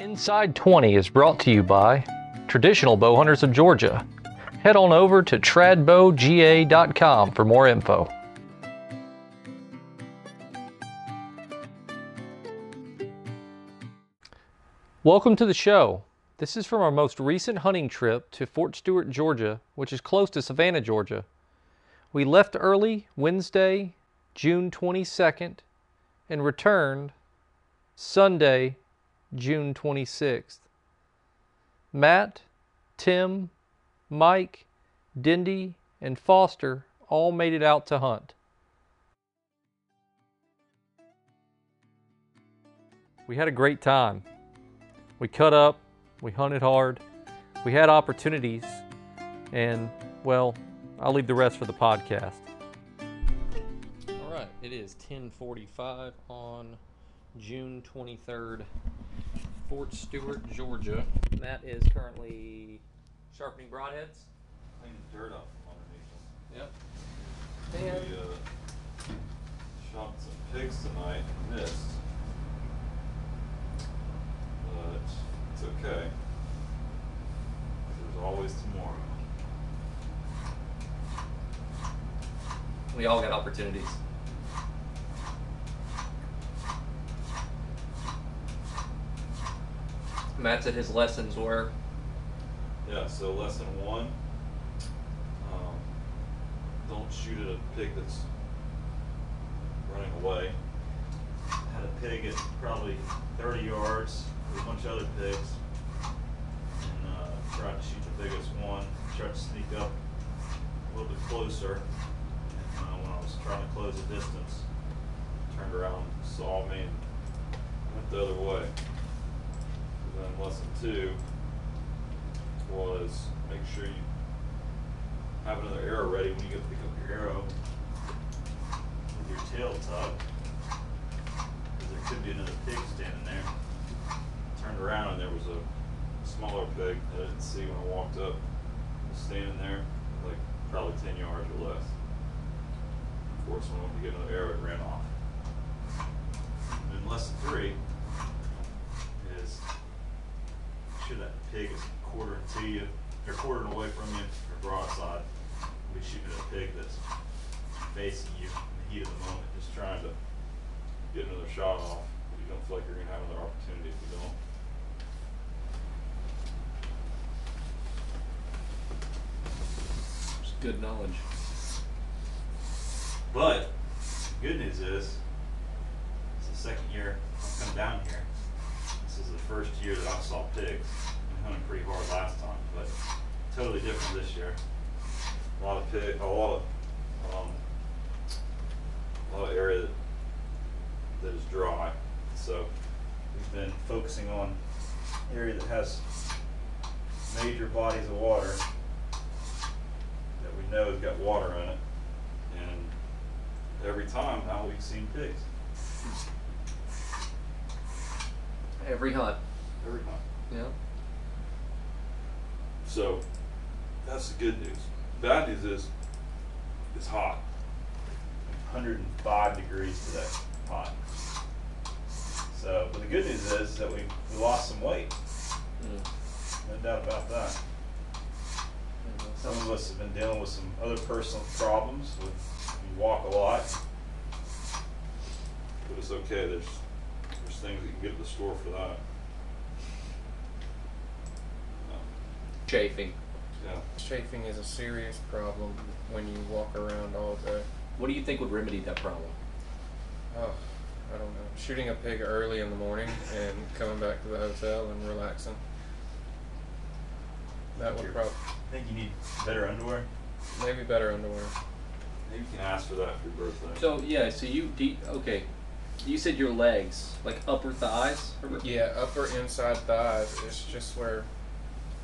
Inside 20 is brought to you by Traditional Bow Hunters of Georgia. Head on over to tradbowga.com for more info. Welcome to the show. This is from our most recent hunting trip to Fort Stewart, Georgia, which is close to Savannah, Georgia. We left early Wednesday, June 22nd, and returned Sunday, June 26th. Matt, Tim, Mike, Dindy, and Foster all made it out to hunt. We had a great time. We cut up, we hunted hard, we had opportunities, and well, I'll leave the rest for the podcast. All right, it is 10:45 on June 23rd, Fort Stewart, Georgia. Matt is currently sharpening broadheads. Clean the dirt off underneath them. Yep. And We, uh, shot some pigs tonight and missed. But it's okay. There's always tomorrow. we all got opportunities. Matt said his lessons were Yeah, so lesson one, um, don't shoot at a pig that's running away. Had a pig at probably thirty yards with a bunch of other pigs. And, uh, tried to shoot the biggest one, tried to sneak up a little bit closer. And, uh, when I was trying to close the distance, turned around, saw me and went the other way. And then lesson two, was make sure you have another arrow ready when you go pick up your arrow with your tail tucked. Because there could be another pig standing there. Turned around and there was a smaller pig that I didn't see when I walked up. Standing there, like probably ten yards or less. Unfortunately, when I went to get another arrow, it ran off. And then lesson three is sure that pig is quartering to you, or quartering away from you, or broadside. We shooting at a pig that's facing you in the heat of the moment, just trying to get another shot off. You don't feel like you're gonna have another opportunity if you don't. It's good knowledge. But good news is, it's the second year I've come down here. This is the first year that I saw pigs. I hunted pretty hard last time, but totally different this year. A lot of pig, a lot of, um, a lot of area that, that is dry. So we've been focusing on area that has major bodies of water that we know has got water in it. And every time now we've seen pigs. Every hunt. Every hunt. Yeah. So that's the good news. Bad news is it's hot. 105 degrees today. Hot. So, but the good news is that we, we lost some weight. Mm. No doubt about that. Some of us have been dealing with some other personal problems. With we walk a lot, but it's okay. There's there's things you can get at the store for that. Um, Chafing. Yeah. Chafing is a serious problem when you walk around all day. What do you think would remedy that problem? Oh, I don't know. Shooting a pig early in the morning and coming back to the hotel and relaxing. That would probably I think you need better underwear. maybe better underwear. Maybe you can ask for that for your birthday. So yeah, so you de- okay? You said your legs, like upper thighs. or- Yeah, upper inside thighs is just where.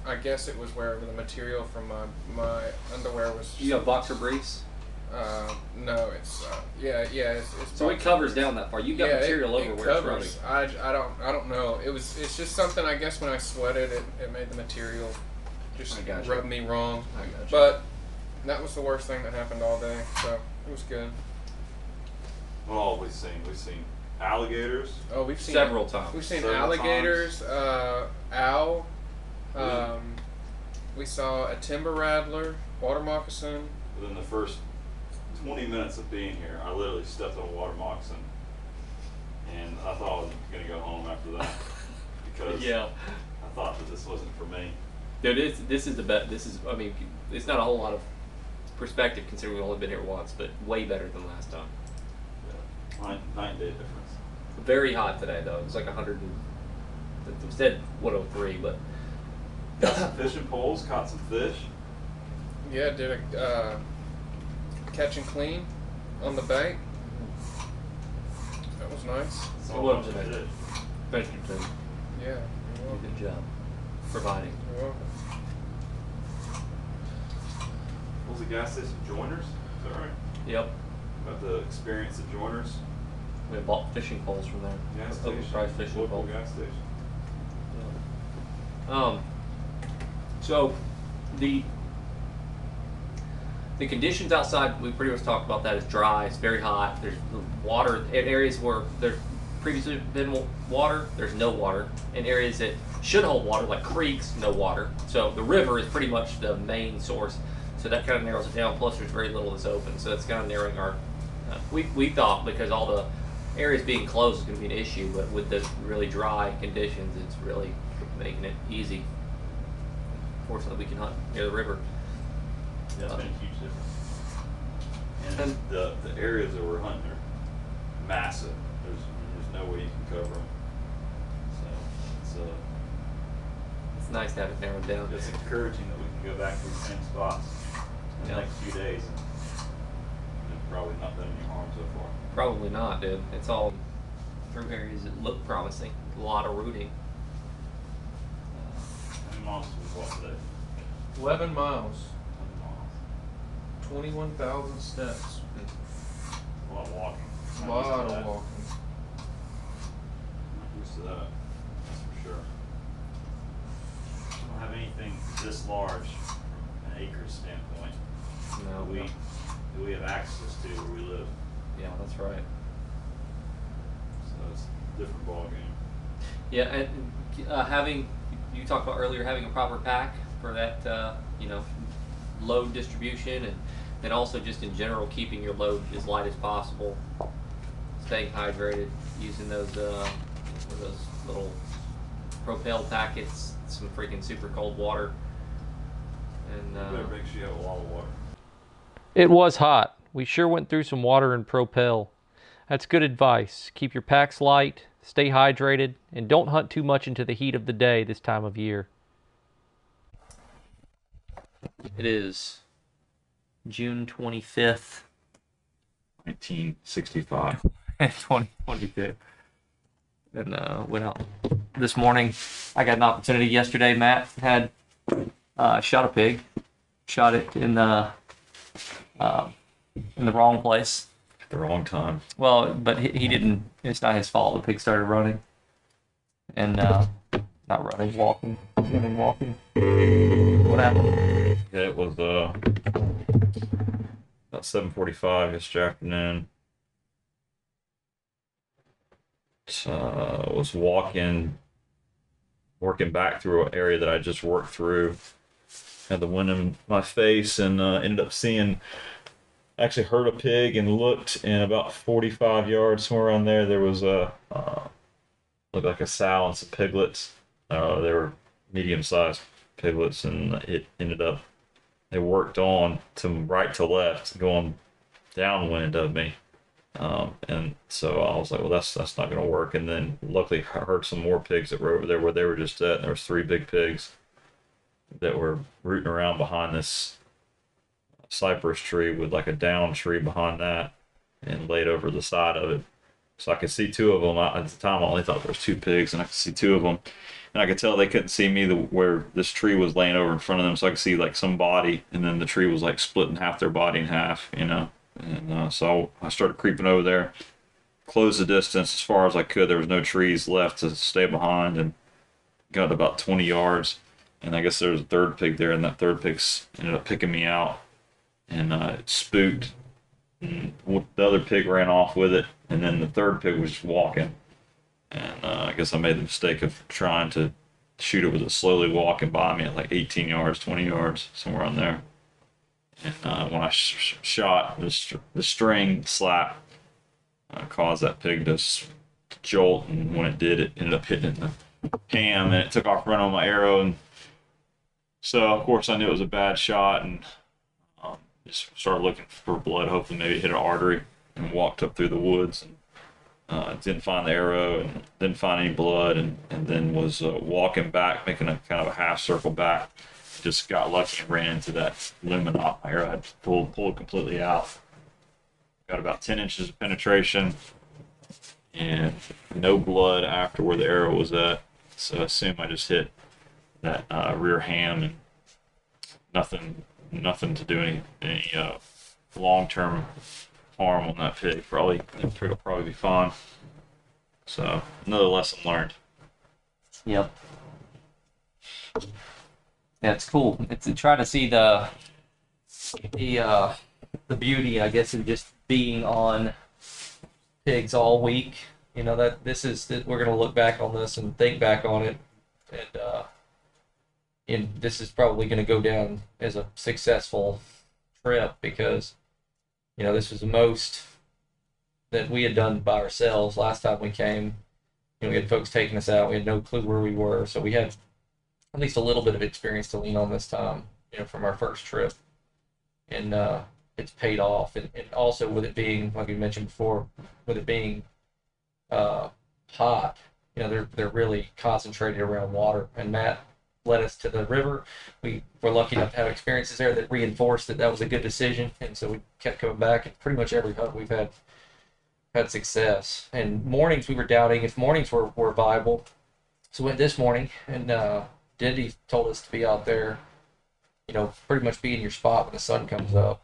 I guess it was where the material from my my underwear was. You got boxer briefs, Uh, no, it's uh, yeah, yeah. It's, it's so it covers down that far. You got yeah, material it, over it where it's covers. running. I, I don't I don't know. It was it's just something I guess when I sweated it, it made the material just I gotcha. rub me wrong. I gotcha. But that was the worst thing that happened all day. So it was good. Well, we've seen we've seen alligators. Oh, we've seen several times. We've seen Several alligators, uh, owl. Um, we saw a timber rattler, water moccasin. Within the first 20 minutes of being here, I literally stepped on a water moccasin, and I thought I was going to go home after that because Yeah. I thought that this wasn't for me. Dude, this, this is the best. This is, I mean, it's not a whole lot of perspective considering we've only been here once, but way better than last time. Nine, nine day difference. Very hot today, though. It was like 100 and, it said 103, but Got some fishing poles, caught some fish. Yeah, did a uh, catch and clean on the bank. That was nice. Saw It a was bunch nice. fish. thank you, Tim. Yeah. You're welcome. good job providing. You're welcome. What was the gas station? Joiners? Is that right? Yep. About the experience at Joiners We bought fishing poles from there. gas Open station. fishing Local pole. gas station. Um, so the the conditions outside we pretty much talked about that, is dry. It's very hot. There's water in areas where there's previously been water. There's no water in areas that should hold water, like creeks, no water. So the river is pretty much the main source. So that kind of narrows it down. Plus, there's very little that's open. So that's kind of narrowing our. Uh, we we thought because all the areas being closed is going to be an issue, but with the really dry conditions, it's really making it easy. Fortunately, we can hunt near the river. Yeah, it's been a huge difference. And, And- the, the areas that we're hunting are massive. There's there's no way you can cover them. So it's uh, It's nice to have it narrowed down. it's encouraging that we can go back to the same spots in the Yeah. next few days. And, and probably not done any harm so far. Probably not, dude. It's all through areas that look promising. A lot of rooting. Many miles we walk today? 11 miles, many miles? 21,000 steps. A lot of walking. A Not used to lot of that. walking. Not used to that. That's for sure. We don't have anything this large from an acre standpoint. No, that we that we have access to where we live. Yeah, that's right. So it's a different ballgame. Yeah, and uh, having you talked about earlier having a proper pack for that, uh, you know, load distribution, and then also just in general keeping your load as light as possible, staying hydrated, using those uh, those little Propel packets, some freaking super cold water, and uh, better make sure you have a lot of water. It was hot. We sure went through some water and Propel. That's good advice. Keep your packs light, stay hydrated, and don't hunt too much into the heat of the day this time of year. it is June twenty fifth. 1965. 2022. And uh, went out this morning. I got an opportunity yesterday. Matt had uh, shot a pig, shot it in the uh, in the wrong place. The wrong time. Well, but he, he didn't. It's not his fault. The pig started running, and uh, not running, walking, running, walking. What happened? Yeah, it was uh about 7:45 yesterday afternoon. Uh, was walking, working back through an area that I just worked through. Had the wind in my face, and uh, ended up seeing. Actually, heard a pig and looked, and about 45 yards, somewhere around there, there was a uh, looked like a sow and some piglets. Uh, they were medium-sized piglets, and it ended up they worked on to right to left, going downwind of me. Um, and so I was like, well, that's that's not going to work. And then luckily I heard some more pigs that were over there where they were just at. And there was three big pigs that were rooting around behind this cypress tree with like a down tree behind that and laid over the side of it. So I could see two of them. I, at the time, I only thought there was two pigs, and I could see two of them. And I could tell they couldn't see me the, where this tree was laying over in front of them, so I could see like some body, and then the tree was like splitting half their body in half, you know. And uh, so I started creeping over there, closed the distance as far as I could. There was no trees left to stay behind, and got about 20 yards. And I guess there was a third pig there, and that third pig ended up picking me out, and uh, it spooked And the other pig ran off with it, and then the third pig was just walking. And uh, I guess I made the mistake of trying to shoot it with it slowly walking by me at like 18 yards, 20 yards, somewhere on there. And uh, when I sh- shot, the, the string slap uh, caused that pig to s- jolt, and when it did, it ended up hitting the cam, and it took off running on my arrow. And so, of course, I knew it was a bad shot, and just started looking for blood. Hopefully, maybe it hit an artery, and walked up through the woods and uh, didn't find the arrow and didn't find any blood, and, and then was uh, walking back, making a kind of a half circle back. Just got lucky and ran into that Lumenok my arrow. I pulled pulled completely out. Got about ten inches of penetration, and no blood after where the arrow was at. So I assume I just hit that uh, rear ham and nothing nothing to do any any uh, long term harm on that pig. Probably that pig will probably be fine. So another lesson learned. Yep. Yeah, it's cool. It's to try to see the the uh, the beauty, I guess, of just being on pigs all week. You know that this is that we're gonna look back on this and think back on it, and uh, and this is probably gonna go down as a successful trip because you know this was the most that we had done by ourselves last time we came you know, we had folks taking us out. We had no clue where we were, so we had at least a little bit of experience to lean on this time, you know, from our first trip, and uh, it's paid off. And, and also with it being, like we mentioned before, with it being uh, hot, you know, they're they're really concentrated around water. And Matt led us to the river. We were lucky enough to have experiences there that reinforced that that was a good decision, and so we kept coming back. And pretty much every hunt we've had had success. And mornings we were doubting if mornings were, were viable. So went this morning and uh Dindy told us to be out there, you know, pretty much be in your spot when the sun comes up.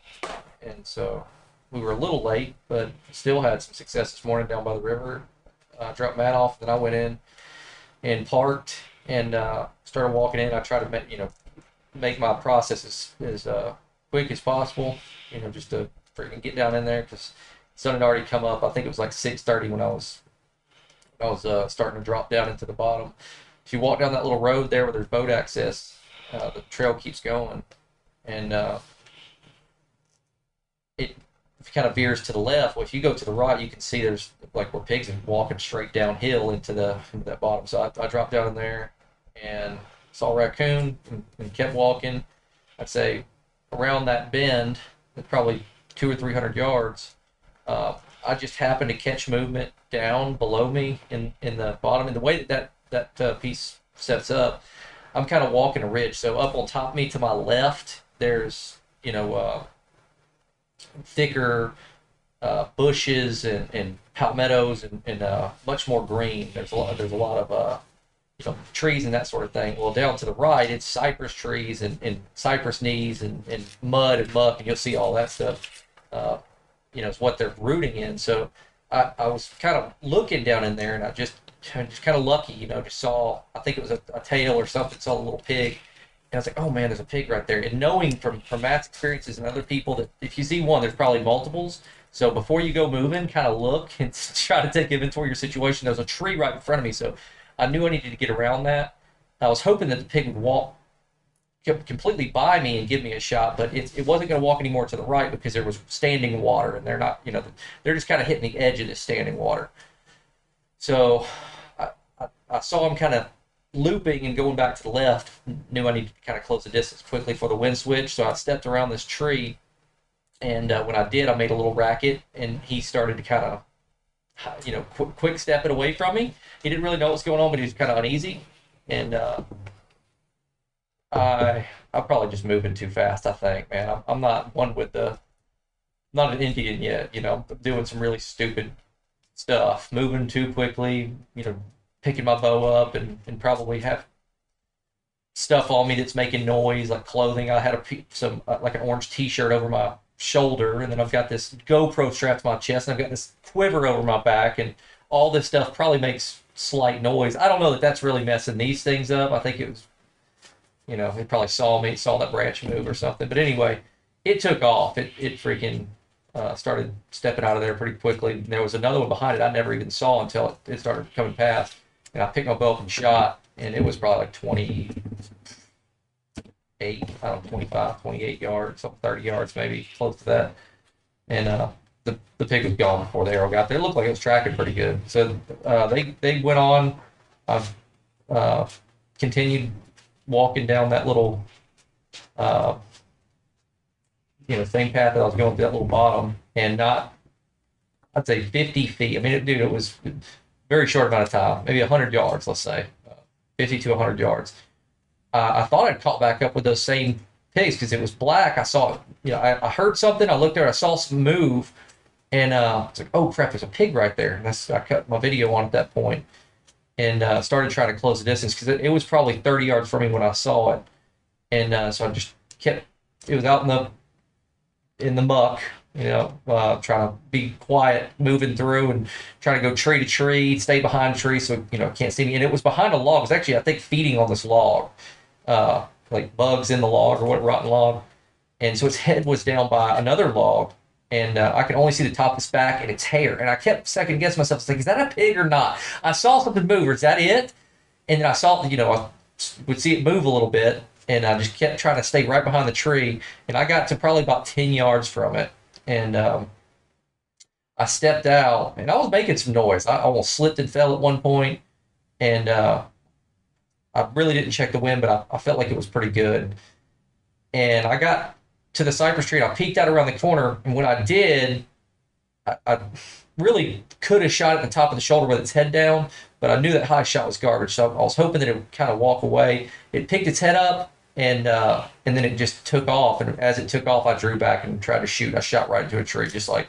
And so we were a little late, but still had some success this morning down by the river. Uh, dropped Matt off, then I went in and parked and uh, started walking in. I tried to make you know make my process as, as uh, quick as possible, you know, just to freaking get down in there because sun had already come up. I think it was like six thirty when I was I was uh, starting to drop down into the bottom. If you walk down that little road there where there's boat access, uh, the trail keeps going, and uh, it kind of veers to the left. Well, if you go to the right, you can see there's like where pigs are walking straight downhill into the into that bottom. So I, I dropped down in there and saw a raccoon and, and kept walking. I'd say around that bend, probably two or three hundred yards. Uh, I just happened to catch movement down below me in, in the bottom. And the way that that, that uh, piece sets up, I'm kind of walking a ridge. So up on top of me to my left, there's, you know, uh, thicker uh, bushes and, and palmettos and, and uh, much more green. There's a lot, there's a lot of, uh, you know, trees and that sort of thing. Well, down to the right, it's cypress trees and, and cypress knees and, and mud and muck, and you'll see all that stuff. Uh, you know, is what they're rooting in. So I, I was kind of looking down in there and I just, just kind of lucky, you know, just saw, I think it was a, a tail or something, saw a little pig. I was like, oh man, there's a pig right there. And knowing from, from Matt's experiences and other people that if you see one, there's probably multiples. So before you go moving, kind of look and try to take inventory of your situation. There was a tree right in front of me. So I knew I needed to get around that. I was hoping that the pig would walk completely by me and give me a shot, but it, it wasn't going to walk anymore to the right because there was standing water, and they're not, you know, they're just kind of hitting the edge of the standing water. So I, I, I saw him kind of looping and going back to the left. Knew I needed to kind of close the distance quickly for the wind switch, so I stepped around this tree, and uh, when I did, I made a little racket, and he started to kind of, you know, qu- quick step it away from me. He didn't really know what was going on, but he was kind of uneasy, and. Uh, I I'm probably just moving too fast. I think, man. I'm I'm not one with the not an Indian yet. You know, I'm doing some really stupid stuff, moving too quickly. You know, picking my bow up and and probably have stuff on me that's making noise, like clothing. I had a some uh, like an orange T-shirt over my shoulder, and then I've got this GoPro strapped to my chest, and I've got this quiver over my back, and all this stuff probably makes slight noise. I don't know that that's really messing these things up. I think it was you know, he probably saw me, saw that branch move or something. But anyway, it took off. It it freaking uh, started stepping out of there pretty quickly. And There was another one behind it I never even saw until it, it started coming past. And I picked my up and shot, and it was probably like 28, I don't know, 25, 28 yards, something 30 yards, maybe close to that. And uh, the, the pig was gone before the arrow got there. It looked like it was tracking pretty good. So uh, they, they went on. I've uh, continued walking down that little, uh, you know, same path that I was going through that little bottom, and not, I'd say 50 feet. I mean, it, dude, it was very short amount of time, maybe 100 yards, let's say, uh, 50 to 100 yards. Uh, I thought I'd caught back up with those same pigs because it was black. I saw, you know, I, I heard something. I looked there, I saw some move, and uh, it's like, oh crap, there's a pig right there. And that's I cut my video on at that point and uh, started trying to close the distance because it, it, was probably 30 yards from me when I saw it, and uh, so I just kept. It was out in the in the muck, you know, uh, trying to be quiet, moving through, and trying to go tree to tree, stay behind a tree so you know can't see me. And it was behind a log. It was actually I think feeding on this log, uh, like bugs in the log or what rotten log, and so its head was down by another log and uh, I could only see the top of its back and its hair. And I kept second guessing myself. I was like, is that a pig or not? I saw something move, or is that it? And then I saw, you know, I would see it move a little bit, and I just kept trying to stay right behind the tree. And I got to probably about 10 yards from it. And um, I stepped out, and I was making some noise. I almost slipped and fell at one point, and uh, I really didn't check the wind, but I, I felt like it was pretty good. And I got to the cypress tree. And I peeked out around the corner, and when I did, I, I really could have shot at the top of the shoulder with its head down, but I knew that high shot was garbage. So I was hoping that it would kind of walk away. It picked its head up, and uh, and then it just took off. And as it took off, I drew back and tried to shoot. I shot right into a tree, just like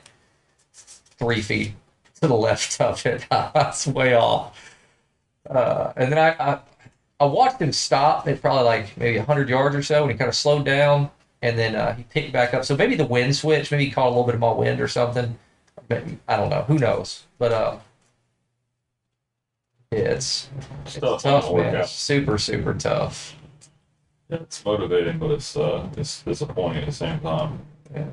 three feet to the left of it. That's way off. Uh, and then I, I I watched him stop at probably like maybe 100 yards or so, and he kind of slowed down and then uh, he picked back up. So maybe the wind switch, maybe he caught a little bit of my wind or something. Maybe, I don't know. Who knows? But uh, it's, it's tough, man. It's super, super tough. Yeah, it's motivating, but it's uh, it's disappointing at the same time. Yeah.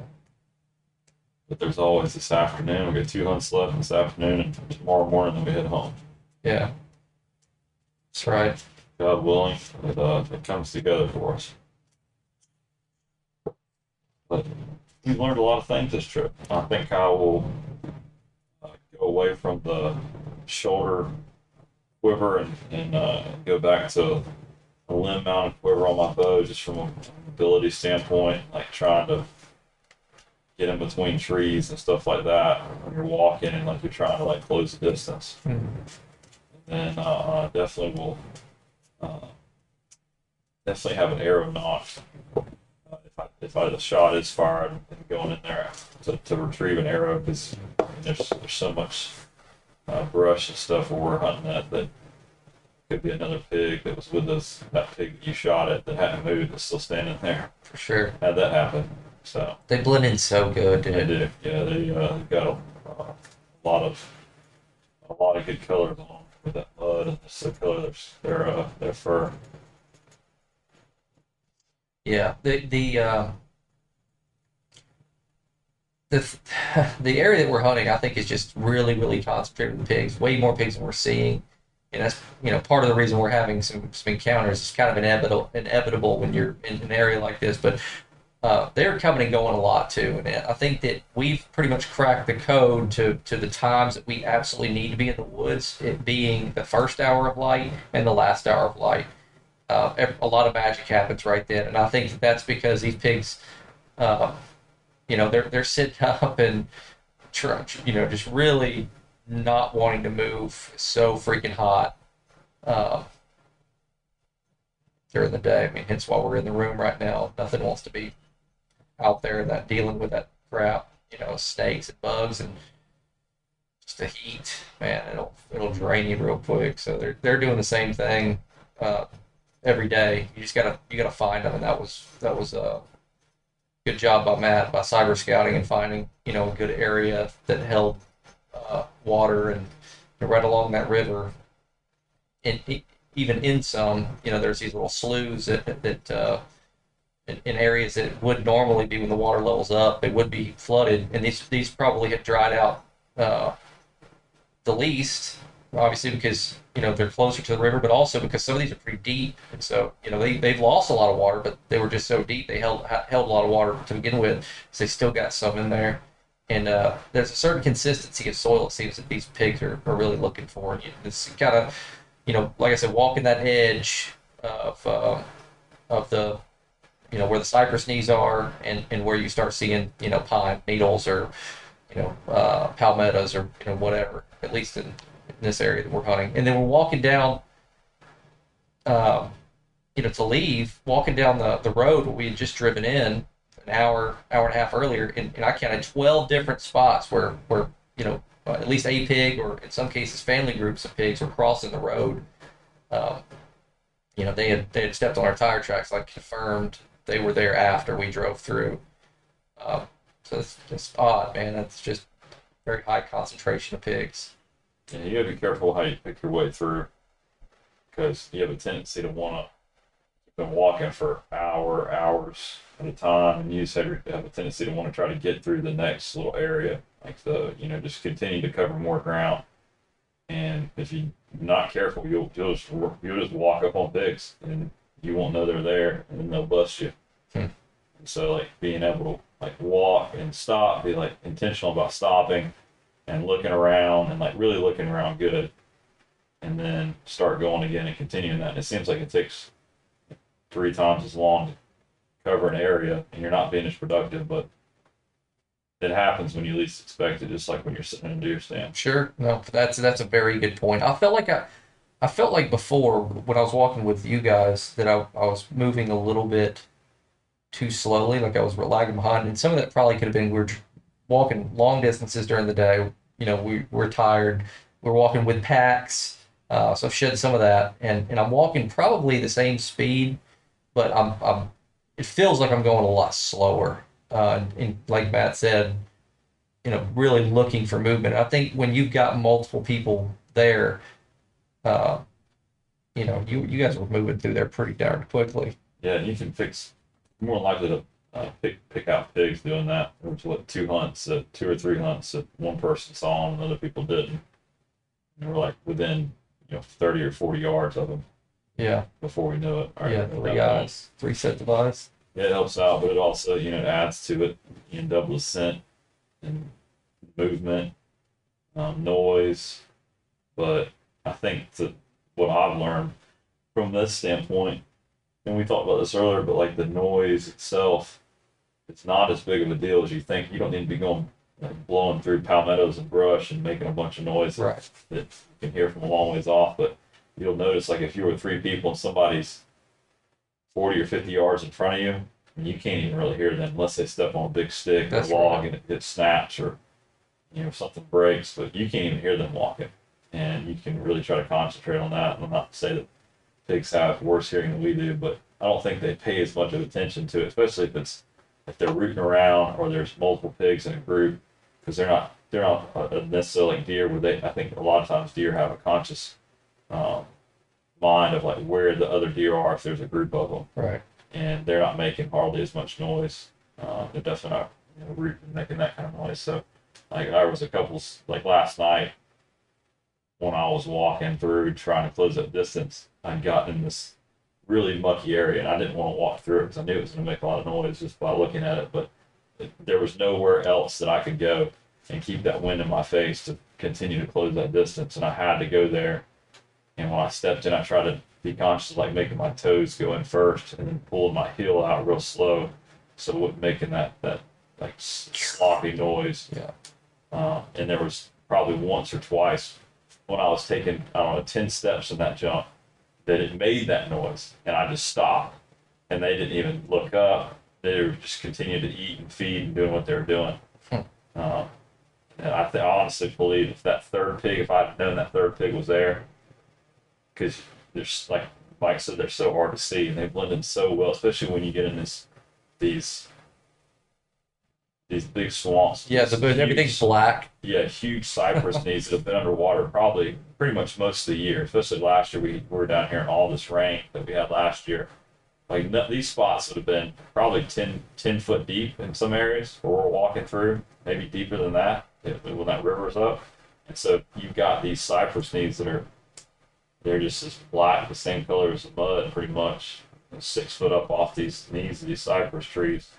But there's always this afternoon. We got two hunts left this afternoon, and tomorrow morning then we head home. Yeah. That's right. God willing, it uh, it comes together for us. But we've learned a lot of things this trip. I think I will uh, go away from the shoulder quiver and, and uh, go back to a limb mounted quiver on my bow just from a mobility standpoint, like trying to get in between trees and stuff like that when you're walking and like you're trying to like close the distance. Mhm. And then uh, definitely will uh, definitely have an arrow nocked. Uh, if I if I the shot is fired and going in there to, to retrieve an arrow because there's there's so much uh, brush and stuff where we're hunting that that could be another pig that was with us. That pig that you shot at that hadn't moved that's still standing there. For sure. Had that happen. So They blend in so good, they do. Yeah, they uh, got a, uh, a lot of a lot of good colors on them with that mud and the colors. Their uh, their fur. Yeah, the the uh, the the area that we're hunting, I think, is just really, really concentrated with pigs. Way more pigs than we're seeing, and that's you know part of the reason we're having some some encounters. It's kind of inevitable inevitable when you're in an area like this, but. Uh, they're coming and going a lot too, and I think that we've pretty much cracked the code to to the times that we absolutely need to be in the woods. It being the first hour of light and the last hour of light uh, a lot of magic happens right then, and I think that that's because these pigs, uh, you know, they're they're sitting up and, you know, just really not wanting to move. So freaking hot uh, during the day. I mean, hence why we're in the room right now. Nothing wants to be out there that dealing with that crap. You know, snakes and bugs and just the heat. Man, it'll it'll drain you real quick. So they're they're doing the same thing. Uh, every day. You just gotta you gotta find them, and that was that was a good job by Matt by cyber scouting and finding you know a good area that held uh, water and right along that river. And even in some, you know, there's these little sloughs that that uh, in, in areas that would normally be when the water level's up, they would be flooded, and these these probably have dried out uh, the least, obviously because you know they're closer to the river, but also because some of these are pretty deep, and so you know they they've lost a lot of water, but they were just so deep they held held a lot of water to begin with, so they still got some in there. And uh, there's a certain consistency of soil it seems that these pigs are, are really looking for. And It's kind of, you know, like I said, walking that edge of uh, of the, you know, where the cypress knees are, and, and where you start seeing, you know, pine needles or, you know, uh, palmettos or you know whatever. At least in, in this area that we're hunting, and then we're walking down. Um, you know, to leave, walking down the, the road we had just driven in an hour, hour and a half earlier, and, and I counted 12 different spots where, where you know, uh, at least a pig or in some cases family groups of pigs were crossing the road. Um, you know, they had they had stepped on our tire tracks, like confirmed they were there after we drove through. Um, so it's just odd, man. That's just very high concentration of pigs. And you gotta be careful how you pick your way through, because you have a tendency to wanna been walking for hour, hours at a time, and you just have, have a tendency to want to try to get through the next little area, like the you know just continue to cover more ground. And if you're not careful, you'll you'll just you'll just walk up on pigs, and you won't know they're there, and then they'll bust you. Hmm. And so like being able to like walk and stop, be like intentional about stopping and looking around and like really looking around good and then start going again and continuing that. And it seems like it takes three times as long to cover an area and you're not being as productive, but it happens when you least expect it, just like when you're sitting in a deer stand. Sure. No, that's that's a very good point. I felt like I, I felt like before when I was walking with you guys that I, I was moving a little bit too slowly, like I was lagging behind, and some of that probably could have been we were walking long distances during the day. You know, we we're tired. We're walking with packs, uh, so I've shed some of that, and and I'm walking probably the same speed, but I'm I'm. It feels like I'm going a lot slower. Uh, and, and like Matt said, you know, really looking for movement. I think when you've got multiple people there, uh, you know, you you guys were moving through there pretty darn quickly. Yeah, and you can fix more likely to uh, pick pick out pigs doing that. Was what two hunts, uh, two or three hunts that one person saw and other people didn't. And we're like within you know thirty or forty yards of them Yeah, before we know it. All right, yeah, we're three about eyes, three sets of eyes. Yeah, it helps out, but it also, you know, adds to it. You can double the scent and movement, um, noise. But I think that what I've learned from this standpoint, and we talked about this earlier, but like the noise itself, it's not as big of a deal as you think. You don't need to be going like blowing through palmettos and brush and making a bunch of noise Right. that you can hear from a long ways off. But you'll notice, like, if you were three people and somebody's 40 or 50 yards in front of you, and you can't even really hear them unless they step on a big stick That's or log right. and it, it snaps or, you know, something breaks, but you can't even hear them walking. And you can really try to concentrate on that. And I'm not to say that pigs have worse hearing than we do, but I don't think they pay as much of attention to it, especially if it's if they're rooting around or there's multiple pigs in a group, because they're not they're not uh, necessarily deer where they I think a lot of times deer have a conscious um, mind of like where the other deer are if there's a group of them, Right. and they're not making hardly as much noise. Uh, they're definitely not you know, rooting making that kind of noise. So like there was a couple like last night when I was walking through trying to close that distance, I got in this really mucky area and I didn't want to walk through it because I knew it was going to make a lot of noise just by looking at it. But there was nowhere else that I could go and keep that wind in my face to continue to close that distance. And I had to go there. And when I stepped in, I tried to be conscious of like making my toes go in first and then pulling my heel out real slow. So it wasn't making that, that like sloppy noise. Yeah. Uh, and there was probably once or twice when I was taking, I don't know, 10 steps in that jump that it made that noise. And I just stopped. And they didn't even look up. They were just continuing to eat and feed and doing what they were doing. Hmm. Uh, and I, th- I honestly believe if that third pig, if I'd known that third pig was there, because there's like Mike said, they're so hard to see and they blend in so well, especially when you get in this these these big swamps. Yeah, the These everything's huge- black. yeah, huge cypress knees that have been underwater probably pretty much most of the year. Especially last year, we, we were down here in all this rain that we had last year. like no, these spots would have been probably 10, 10 foot deep in some areas where we're walking through, maybe deeper than that when that river's up. And so you've got these cypress knees that are they're just as black, the same color as the mud, pretty much, six foot up off these knees of these cypress trees,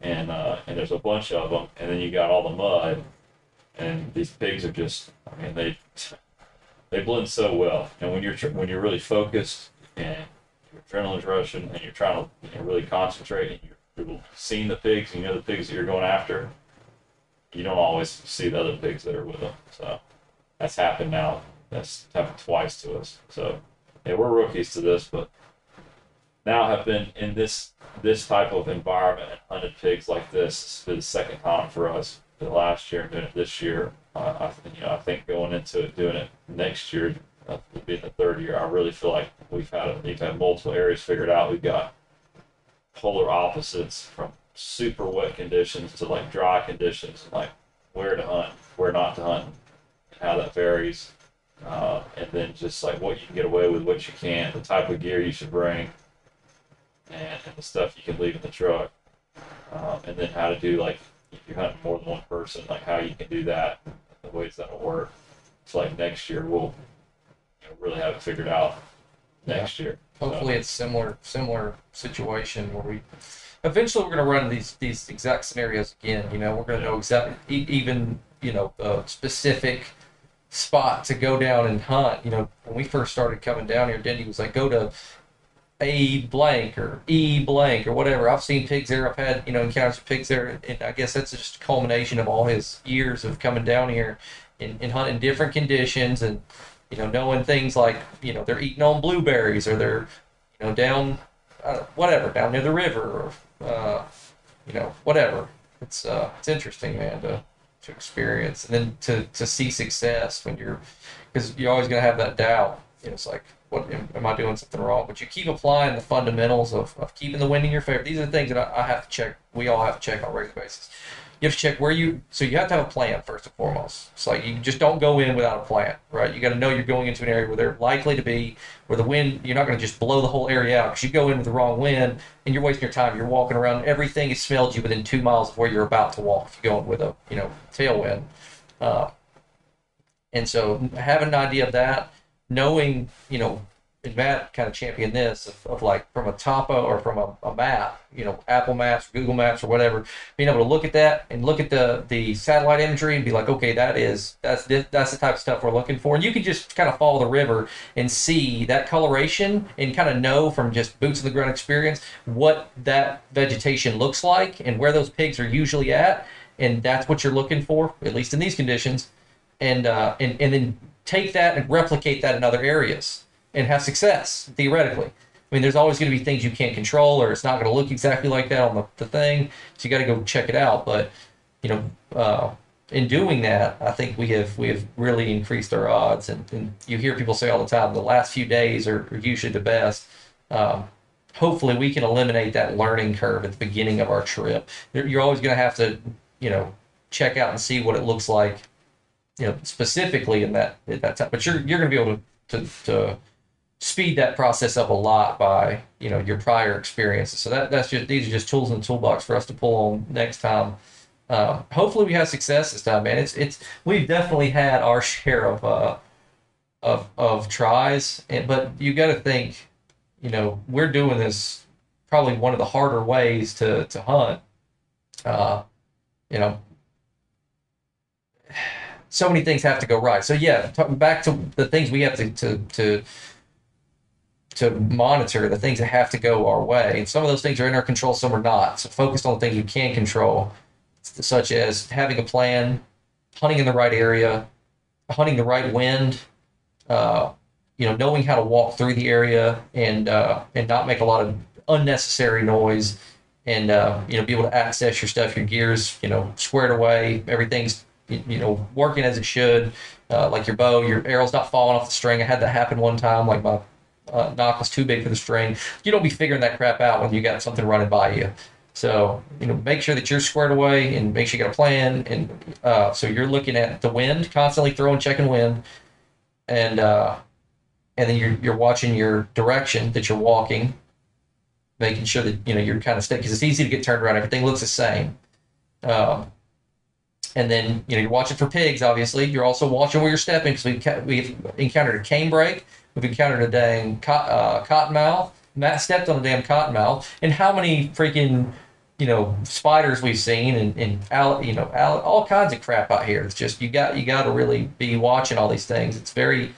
and uh, and there's a bunch of them, and then you got all the mud, and these pigs are just, I mean, they they blend so well, and when you're when you're really focused and your adrenaline's rushing, and you're trying to you know, really concentrate, and you're, seeing the pigs, and you know the pigs that you're going after, you don't always see the other pigs that are with them, so that's happened now that's happened twice to us. So yeah, we're rookies to this, but now have been in this this type of environment and hunted pigs like this for the second time for us. The last year and doing it this year, uh, I you know I think going into it doing it next year uh, will be the third year. I really feel like we've had we've had multiple areas figured out. We've got polar opposites from super wet conditions to like dry conditions, like where to hunt, where not to hunt, how that varies uh, and then just like what you can get away with, what you can't, the type of gear you should bring, and, and the stuff you can leave in the truck, um, and then how to do like if you're hunting more than one person, like how you can do that, the ways that'll work. So like next year we'll you know, really have it figured out. Next year, So, Hopefully, it's similar similar situation where we eventually we're going to run these these exact scenarios again. You know, we're going to know exactly even you know a specific spot to go down and hunt. You know, when we first started coming down here, Denny was like, go to A blank or E blank or whatever. I've seen pigs there. I've had you know encounters with pigs there, and I guess that's just a culmination of all his years of coming down here and, and hunting different conditions and you know knowing things like you know they're eating on blueberries or they're you know down uh, whatever down near the river or uh, you know whatever. It's uh, it's interesting, man, to to experience and then to to see success when you're because you're always gonna have that doubt. You know, it's like what am, am I doing something wrong? But you keep applying the fundamentals of, of keeping the wind in your favor. These are the things that I, I have to check. We all have to check on a regular basis. You have to check where you. So you have to have a plan first and foremost. It's like you just don't go in without a plan, right? You got to know you're going into an area where they're likely to be, where the wind. You're not going to just blow the whole area out because you go in with the wrong wind and you're wasting your time. You're walking around. Everything is smelled you within two miles of where you're about to walk. If you're going with a you know tailwind. Uh, and so having an idea of that, knowing, you know, and Matt kind of championed this of, of like from a topo or from a, a map, you know, Apple Maps, Google Maps, or whatever, being able to look at that and look at the the satellite imagery and be like, okay, that is that's that's the type of stuff we're looking for, and you can just kind of follow the river and see that coloration and kind of know from just boots on the ground experience what that vegetation looks like and where those pigs are usually at, and that's what you're looking for, at least in these conditions. And uh, and and then take that and replicate that in other areas and have success theoretically. I mean, there's always going to be things you can't control, or it's not going to look exactly like that on the, the thing. So you got to go check it out. But you know, uh, in doing that, I think we have we have really increased our odds. And, and you hear people say all the time, the last few days are, are usually the best. Um, hopefully, we can eliminate that learning curve at the beginning of our trip. You're always going to have to, you know, check out and see what it looks like you know, specifically in that at that time. But you're you're going to be able to, to to speed that process up a lot by you know your prior experiences. So that that's just these are just tools in the toolbox for us to pull on next time. Um, hopefully we have success this time, man. It's it's we've definitely had our share of uh of of tries, and but you got to think, you know, we're doing this probably one of the harder ways to to hunt. Uh, you know, so many things have to go right. So yeah, back to the things we have to to to to monitor, the things that have to go our way. And some of those things are in our control, some are not. So focused on the things we can control, such as having a plan, hunting in the right area, hunting the right wind, uh, you know, knowing how to walk through the area and uh, and not make a lot of unnecessary noise, and uh, you know, be able to access your stuff, your gears, you know, squared away, everything's you you know working as it should. Uh, like your bow, your arrow's not falling off the string. I had that happen one time. Like my uh, nock was too big for the string. You don't be figuring that crap out when you got something running by you. So you know, make sure that you're squared away and make sure you got a plan. And uh, so you're looking at the wind, constantly throwing, checking wind, and uh, and then you're you're watching your direction that you're walking. making sure that you know you're kind of staying because it's easy to get turned around. Everything looks the same. Um, and then you know you're watching for pigs. Obviously, you're also watching where you're stepping because ca- we've encountered a canebrake. We've encountered a dang uh, cottonmouth. Matt stepped on a damn cottonmouth. And how many freaking you know spiders we've seen and, and al- you know al- all kinds of crap out here. It's just you got you got to really be watching all these things. It's very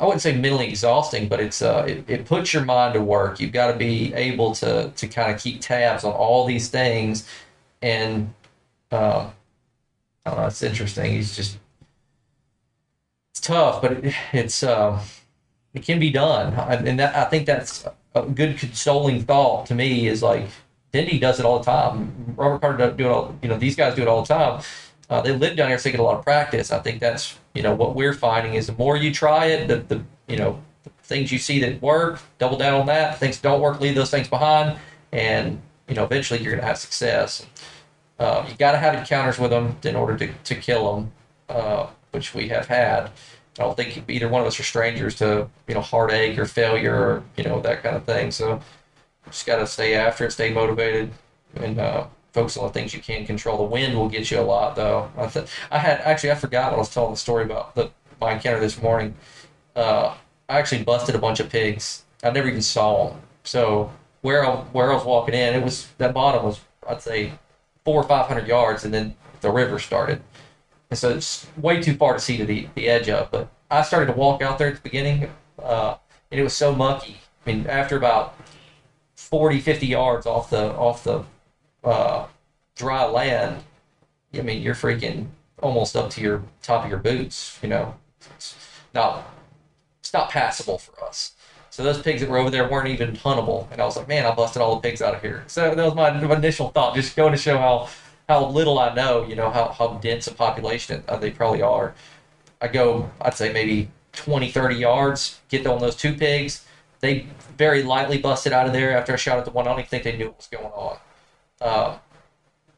I wouldn't say mentally exhausting, but it's uh it, it puts your mind to work. You've got to be able to to kind of keep tabs on all these things and uh, I don't know. It's interesting. He's just it's tough, but it, it's um, it can be done, and that I think that's a good consoling thought to me. Is like Dindy does it all the time. Robert Carter does do it all. You know, these guys do it all the time. Uh, they live down here, so they get a lot of practice. I think that's you know what we're finding is the more you try it, the the you know the things you see that work, double down on that. Things don't work, leave those things behind, and you know eventually you're going to have success. Uh, you got to have encounters with them in order to, to kill them, uh, which we have had. I don't think either one of us are strangers to you know heartache or failure or you know that kind of thing. So just got to stay after it, stay motivated, and uh, focus on the things you can control. The wind will get you a lot, though. I, th- I had actually I forgot what I was telling the story about the my encounter this morning. Uh, I actually busted a bunch of pigs. I never even saw them. So where I, where I was walking in, it was that bottom was I'd say four or five hundred yards, and then the river started. And so it's way too far to see to the, the edge of. But I started to walk out there at the beginning, uh, and it was so mucky. I mean, after about 40, 50 yards off the off the uh, dry land, I mean, you're freaking almost up to your top of your boots. You know, it's not it's not passable for us. So those pigs that were over there weren't even huntable, and I was like, man, I busted all the pigs out of here. So that was my initial thought, just going to show how how little I know, you know, how, how dense a population they probably are. I go, I'd say maybe 20, 30 yards, get on those two pigs. They very lightly busted out of there after I shot at the one. I don't even think they knew what was going on. Uh,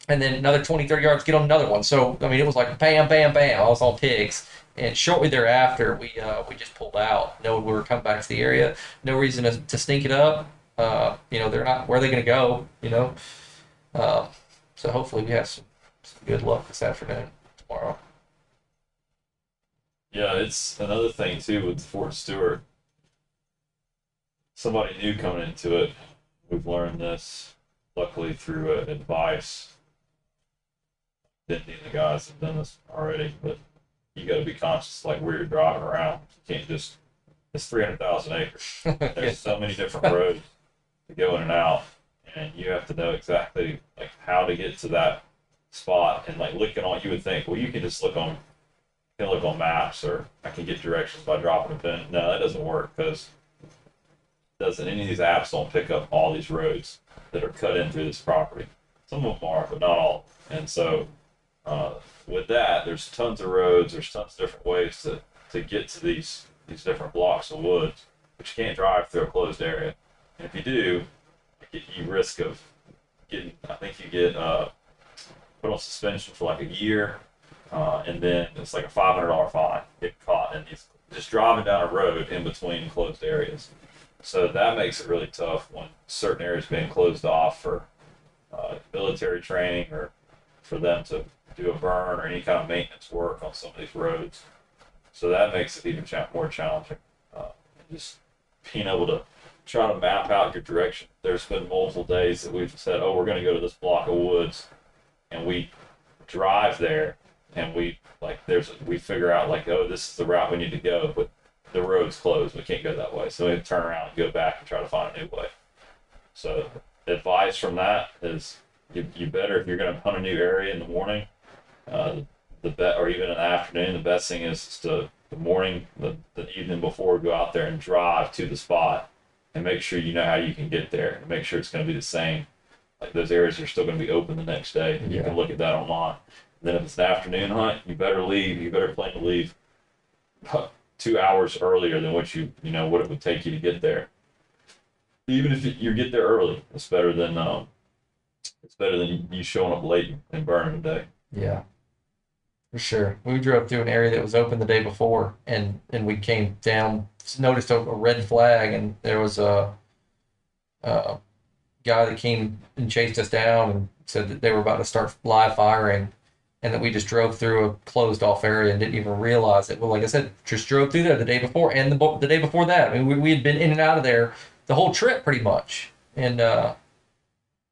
and then another 20, 30 yards, get on another one. So, I mean, it was like bam, bam, bam. I was on pigs. And shortly thereafter, we uh, we just pulled out. Knowing we were coming back to the area. No reason to, to it up. Uh, you know, they're not, where are they going to go? You know? So hopefully we have some, some good luck this afternoon, tomorrow. Yeah, it's another thing too with Fort Stewart. Somebody new coming into it. We've learned this, luckily through uh, advice. Didn't need the guys have done this already, but you got to be conscious, like where you're driving around. You can't just. It's three hundred thousand acres. There's so many different roads to go in and out, and you have to know exactly like how to get to that spot. And like looking on, you would think, well, you can just look on, can look on maps, or I can get directions by dropping a pin. No, that doesn't work because doesn't any of these apps don't pick up all these roads that are cut in through this property. Some of them are, but not all. And so uh, with that, there's tons of roads. There's tons of different ways to, to get to these these different blocks of woods, but you can't drive through a closed area. And if you do, you risk of getting. I think you get uh, put on suspension for like a year, uh, and then it's like a five hundred dollar fine. Get caught in these just driving down a road in between closed areas. So that makes it really tough when certain areas being closed off for uh, military training or for them to do a burn or any kind of maintenance work on some of these roads. So that makes it even more challenging. Uh, just being able to try to map out your direction. There's been multiple days that we've said, "Oh, we're going to go to this block of woods," and we drive there, and we like there's we figure out like, "Oh, this is the route we need to go," but the road's closed. We can't go that way, so we turn around and go back and try to find a new way. So advice from that is you, you better if you're going to hunt a new area in the morning, uh, the bet or even in the afternoon. The best thing is to the morning, the, the evening before, go out there and drive to the spot and make sure you know how you can get there and make sure it's going to be the same. Like those areas are still going to be open the next day. You Yeah. can look at that online. then if it's an afternoon hunt, you better leave. You better plan to leave two hours earlier than what you you know what it would take you to get there. Even if you, you get there early, it's better than um, it's better than you showing up late and burning a day. Yeah, for sure. We drove through an area that was open the day before, and and we came down, noticed a, a red flag, and there was a, uh, guy that came and chased us down and said that they were about to start live firing, and that we just drove through a closed off area and didn't even realize it. Well, like I said, just drove through there the day before and the the day before that. I mean, we, we had been in and out of there the whole trip pretty much, and uh,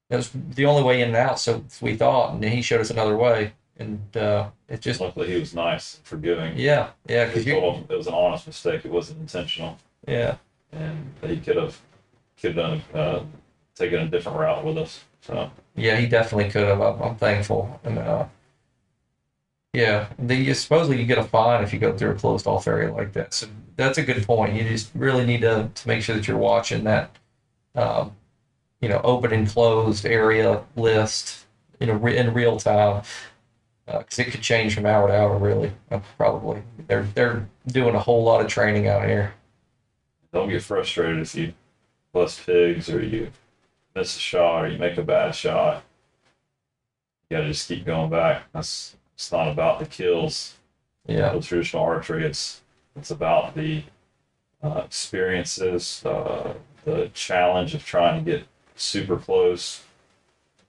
that was the only way in and out. So we thought, and he showed us another way, and uh, it just Luckily, he was nice, forgiving. yeah, yeah, because you him it was an honest mistake. It wasn't intentional, yeah. and he could have could have done uh, taken a different route with us. So Yeah, he definitely could have. I'm, I'm thankful. And uh, yeah, the supposedly you get a fine if you go through a closed off area like that. So that's a good point. You just really need to to make sure that you're watching that, um, you know, open and closed area list, you know, re- in real time, because it could change from hour to hour. Really, uh, probably. They're they're doing a whole lot of training out here. don't get frustrated if you bust pigs or you miss a shot or you make a bad shot. You gotta just keep going back. That's it's not about the kills. Yeah, With traditional archery, it's it's about the uh, experiences, uh, the challenge of trying to get super close,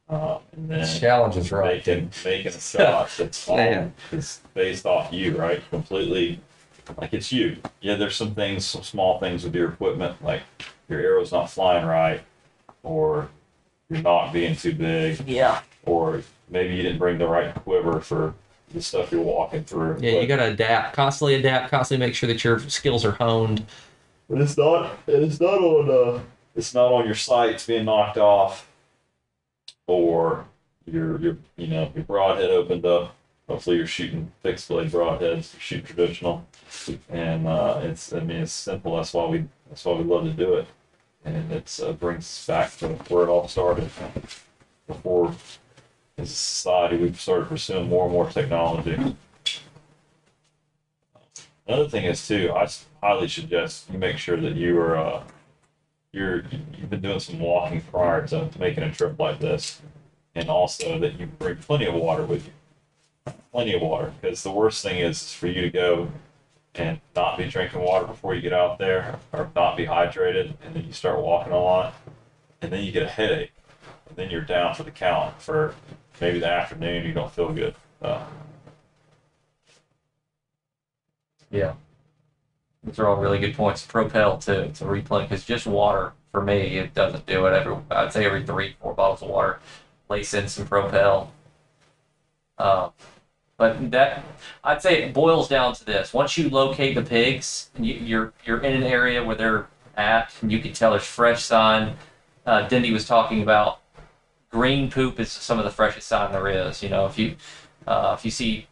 uh, and then challenge is right. making making a shot that's all Man. it's based off you, right? Completely, like it's you. Yeah, there's some things, some small things with your equipment, like your arrow's not flying right, or you're not being too big, Yeah. or maybe you didn't bring the right quiver for the stuff you're walking through. Yeah, you got to adapt, constantly adapt, constantly make sure that your skills are honed. But it's not. It's not on. Uh, it's not on your sights being knocked off, or your your you know your broadhead opened up. Hopefully you're shooting fixed blade broadheads. Shoot traditional, and uh, it's. I mean, it's simple. That's why we. That's why we love to do it, and it's uh, brings us back to where it all started. Before, as a society, we've started pursuing more and more technology. Another thing is too, I highly suggest you make sure that you are, uh, you're, you've been doing some walking prior to making a trip like this. And also that you bring plenty of water with you. Plenty of water, because the worst thing is, for you to go and not be drinking water before you get out there, or not be hydrated, and then you start walking a lot, and then you get a headache, and then you're down for the count for maybe the afternoon. You don't feel good. Uh, Yeah. Those are all really good points. Propel to to replenish because just water for me it doesn't do it. Every I'd say every three four bottles of water, lace in some Propel. Uh, but that I'd say it boils down to this: once you locate the pigs, you, you're you're in an area where they're at, and you can tell there's fresh sign. Uh, was talking about green poop is some of the freshest sign there is. You know, if you uh, if you see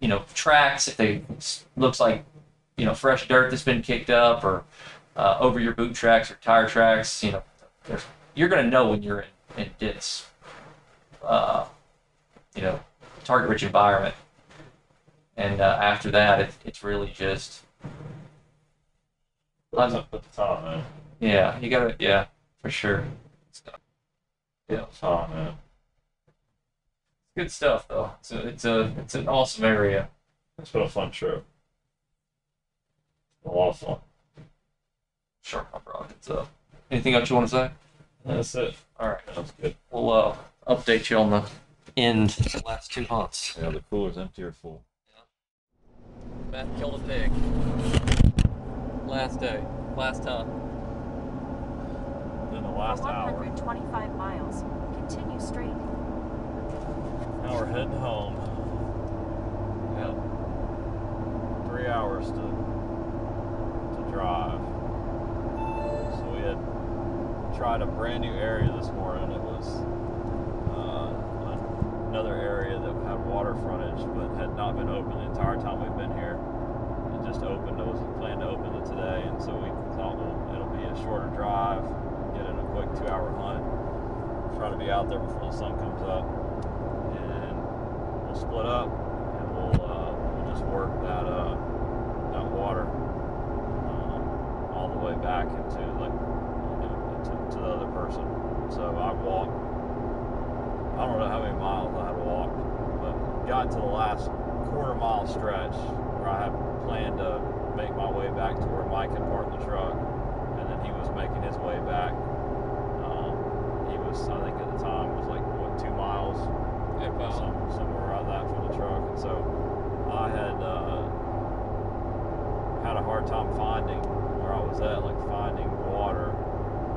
you know tracks if they looks like you know fresh dirt that's been kicked up or uh, over your boot tracks or tire tracks you know you're going to know when you're in, in dense uh, you know target rich environment and uh, after that it, it's really just Put the, put the time in. yeah you gotta yeah for sure yeah Time in. good stuff though it's a, it's a it's an awesome area It's been a fun trip. A lot of fun. sure no problem it's uh anything else you want to say That's it. all right Sounds good. we'll uh, update you on the end of the last two hunts Yeah, the cooler's empty or full. Matt killed a pig. Last day, last hunt. In the last hour. 125 miles. Continue straight. Now we're heading home. Yeah. Three hours to to drive. So we had tried a brand new area this morning. It was uh, another area that had water frontage, but had not been open the entire time we've been here. It just opened. It was planned to open it today, and so we thought, well, it'll be a shorter drive, get in a quick two-hour hunt, try to be out there before the sun comes up, and we'll split up, and we'll uh, we'll just work that uh, that water way back into like into, to the other person. So I walked. I don't know how many miles I had walked, but got to the last quarter mile stretch where I had planned to make my way back to where Mike had parked the truck, and then he was making his way back. Um, he was, I think, at the time was like what two miles, yeah, some, somewhere around that from the truck, and so I had uh, had a hard time finding where I was at, like finding water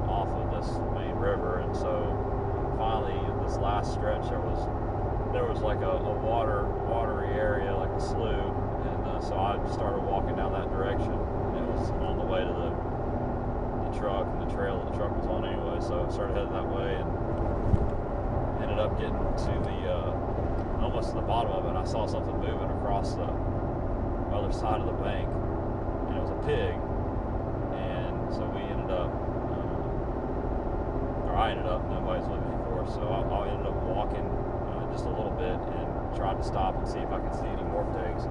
off of this main river. And so finally, in this last stretch, there was there was like a, a water watery area, like a slough, and uh, so I started walking down that direction. And it was on the way to the the truck and the trail that the truck was on anyway. So I started heading that way and ended up getting to the uh, almost to the bottom of it. I saw something moving across the other side of the bank, and it was a pig. And so we ended up, uh, or I ended up, nobody's with me, of course. So I, I ended up walking uh, just a little bit and tried to stop and see if I could see any more pigs.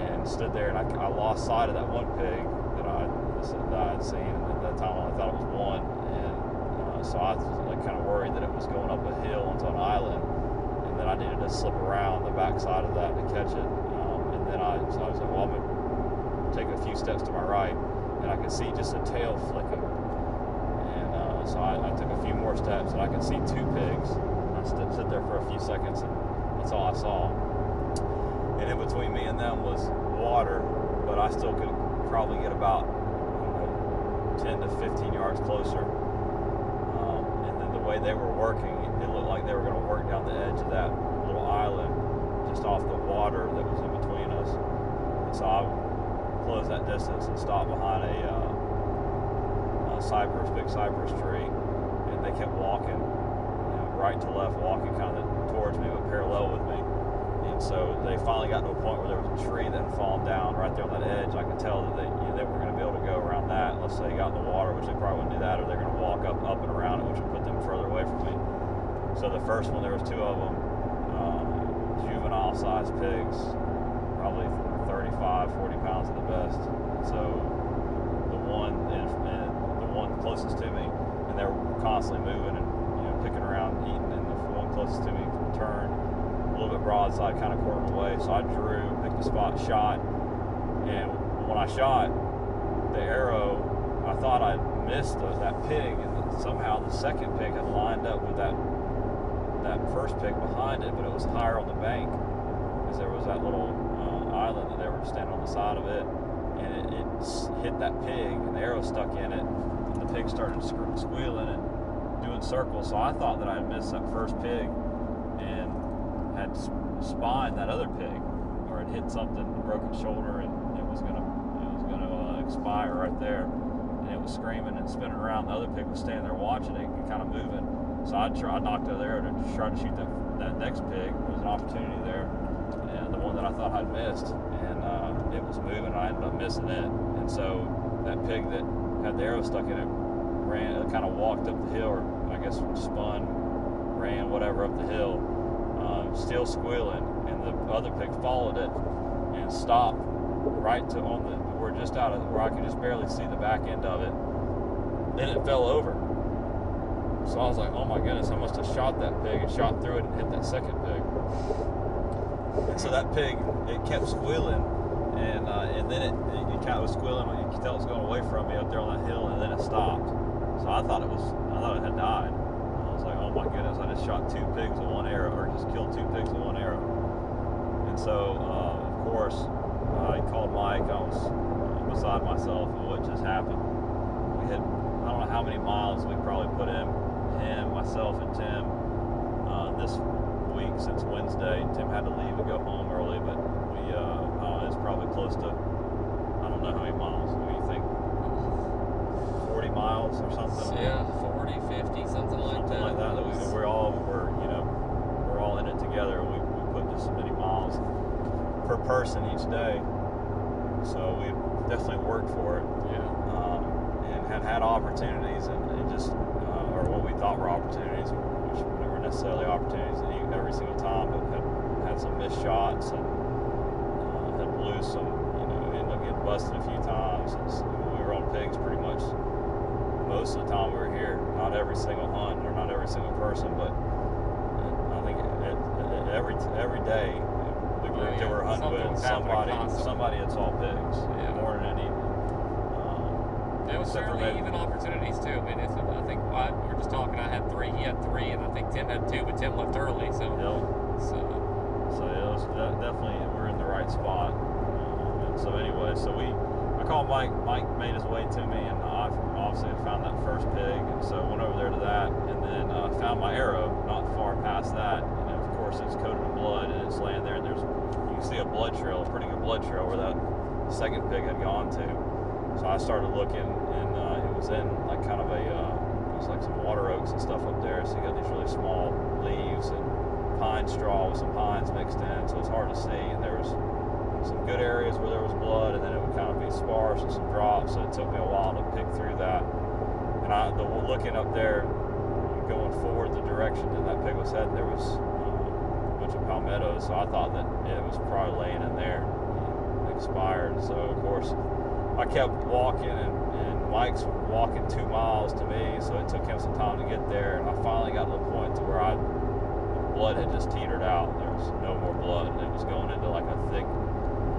And stood there, and I, I lost sight of that one pig that I that I had seen. And at that time, I thought it was one, and uh, so I was like kind of worried that it was going up a hill onto an island, and then I needed to slip around the backside of that to catch it. Um, and then I, so I was like, well, I'm gonna take a few steps to my right, and I could see just a tail flicking. And uh, so I, I took a few more steps, and I could see two pigs. I stood, stood there for a few seconds, and that's all I saw. And in between me and them was water, but I still could probably get about you know, 10 to 15 yards closer. Um, and then the way they were working, it looked like they were going to work down the edge of that little island just off the water that was in between us. And so I closed that distance and stopped behind a, uh, a cypress, big cypress tree, and they kept walking, you know, right to left, walking kind of towards me, but parallel with me. And so they finally got to a point where there was a tree that had fallen down right there on that edge. I could tell that they, you know, they were going to be able to go around that unless they got in the water, which they probably wouldn't do that, or they're going to walk up, up and around it, which would put them further away from me. So the first one, there was two of them, um, juvenile-sized pigs, probably 35, 40 pounds at the best. So the one, and, and the one closest to me, and they were constantly moving and you know picking around, eating, and the one closest to me turned a little bit broadside, kind of quartered away. So I drew, picked a spot, shot, and when I shot, the arrow, I thought I'd missed that pig, and somehow the second pig had lined up with that that first pig behind it, but it was higher on the bank because there was that little uh, island that they were standing on the side of it, and it, it hit that pig, and the arrow stuck in it, and the pig started squealing and doing circles. So I thought that I had missed that first pig had s- spined that other pig, or it hit something, broke its shoulder, and it was gonna it was gonna uh, expire right there. And it was screaming and spinning around. The other pig was standing there watching it and kind of moving. So I tried, nocked out there to try to shoot that that next pig. There was an opportunity there, and the one that I thought I'd missed, and uh, it was moving. And I ended up missing it, and so that pig that had the arrow stuck in it ran, kind of walked up the hill, or I guess spun, ran whatever up the hill, um, still squealing, and the other pig followed it and stopped right to on the we're just out of where I could just barely see the back end of it. Then it fell over. So I was like, oh my goodness, I must have shot that pig and shot through it and hit that second pig. And so that pig, it kept squealing, and uh, and then it, it, it kind of was squealing. You could tell it was going away from me up there on that hill, and then it stopped. So I thought it was, I thought it had died. Oh my goodness, I just shot two pigs with one arrow, or just killed two pigs with one arrow. And so, uh, of course, uh, I called Mike. I was uh, beside myself of what just happened. We had, I don't know how many miles we probably put in, him, myself, and Tim, uh, this week since Wednesday. Tim had to leave and go home early, but we, uh, I it's probably close to, I don't know how many miles. What do you think? 40 miles or something? Yeah, 40, 50, something like something that. like that. that we, we're all we're you know we're all in it together. We, we put just so many miles per person each day, so we definitely worked for it Yeah. um, and had had opportunities and, and just uh, or what we thought were opportunities, which weren't necessarily opportunities every single time, but had had some missed shots and uh, had blew some you know ended up getting busted a few times. And we were on pigs pretty much most of the time we were here. Not every single hunt or not every single person, but I think it, it, every every day the Oh, group yeah. that we're hunting with, somebody somebody had saw pigs Yeah. more than any. Um, There was certainly even opportunities too. I mean, it's, I think I, we were just talking. I had three, he had three, and I think Tim had two, but Tim left early. So, know, so So it was de- definitely we're in the right spot. Um, and so anyway, so we called Mike. Mike made his way to me, and I obviously had found that first pig, so went over there to that, and then uh, found my arrow not far past that, and of course it's coated in blood, and it's laying there, and there's you can see a blood trail, a pretty good blood trail where that second pig had gone to. So I started looking, and uh, it was in like kind of a uh, it was like some water oaks and stuff up there, so you got these really small leaves and pine straw with some pines mixed in, so it's hard to see, and there was some good areas where there was blood, and then it would kind of be sparse and some drops. So it took me a while to pick through that. And I, the looking up there, going forward the direction that that pig was heading, there was uh, a bunch of palmettos. So I thought that it was probably laying in there, and expired. So of course, I kept walking, and, and Mike's walking two miles to me, so it took him some time to get there. And I finally got to the point to where I blood had just teetered out. There was no more blood, and it was going into like a thick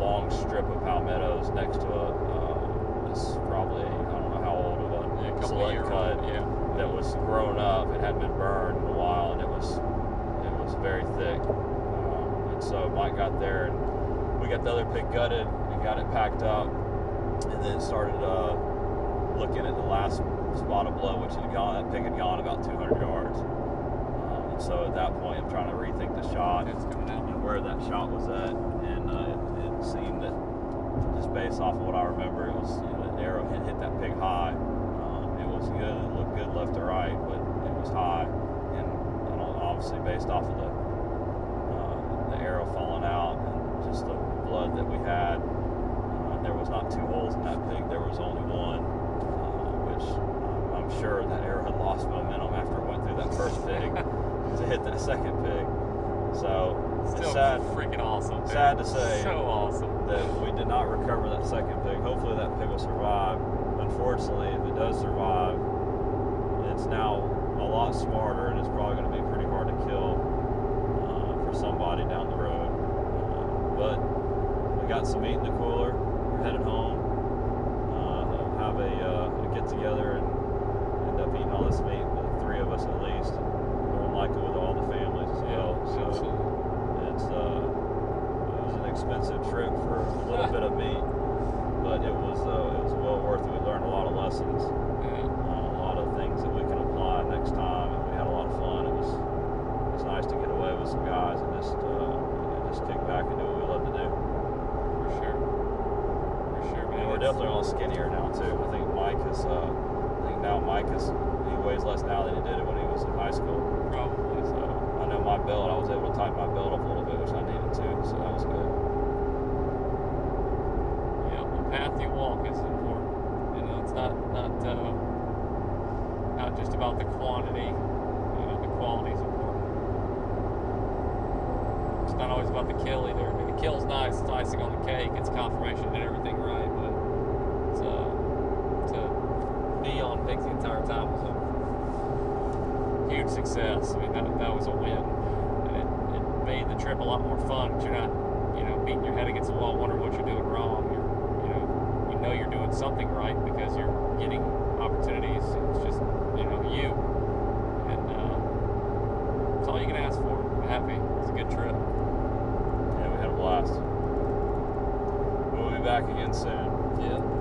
long strip of palmettos next to a uh, this probably I don't know how old of a Yeah, a couple of select year cut old, yeah. that was grown up. It hadn't been burned in a while, and it was it was very thick. Um, and so Mike got there, and we got the other pig gutted and got it packed up, and then started uh, looking at the last spot of blood, which had gone. That pig had gone about 200 yards. Um, and so at that point, I'm trying to rethink the shot It's coming out. and where that shot was at, and uh, it, seemed that just based off of what I remember, it was you know, the arrow hit hit that pig high. Um, it was good, it looked good left to right, but it was high, and know, obviously based off of the uh, the arrow falling out and just the blood that we had, uh, there was not two holes in that pig. There was only one, uh, which I'm sure that arrow had lost momentum after it went through that first pig to hit that second pig. So Still it's sad, freaking awesome. dude. sad to say So awesome. that we did not recover that second pig. Hopefully that pig will survive. Unfortunately, if it does survive, it's now a lot smarter and it's probably going to be pretty hard to kill uh, for somebody down the road. Uh, but we got some meat in the cooler. We're headed home. Uh, have a, uh, a get together and end up eating all this meat. The three of us at least. More than likely with all the families as well. So Absolutely. it's uh, it was an expensive trip for a little bit of meat, but it was uh, it was well worth it. We learned a lot of lessons, Yeah. uh, a lot of things that we can apply next time, and we had a lot of fun. It was it was nice to get away with some guys and just uh, you know, just kick back and do what we love to do. For sure. For sure, man. And we're It's- definitely all skinnier now too. I think Mike is. Uh, I think now Mike is. He weighs less now than he did when he was in high school. Probably So. I know my belt. I was able to tighten my belt up a little bit, which I needed to. So that was good. Yeah, the path you walk is important. You know, it's not not uh, not just about the quantity. You know, the quality is important. It's not always about the kill either. I mean, the kill's nice, it's icing on the cake, it's confirmation you did everything right, but to to be on pigs the entire time was a huge success. I mean, that that was a win, and it, it made the trip a lot more fun. 'cause you're not, you know, beating your head against the wall, wondering what you're doing wrong. You're, you know, you know you're doing something right because you're getting opportunities. It's just, you know, you, and uh, it's all you can ask for. I'm happy. It's a good trip. Yeah, we had a blast. We'll be back again soon. Yeah.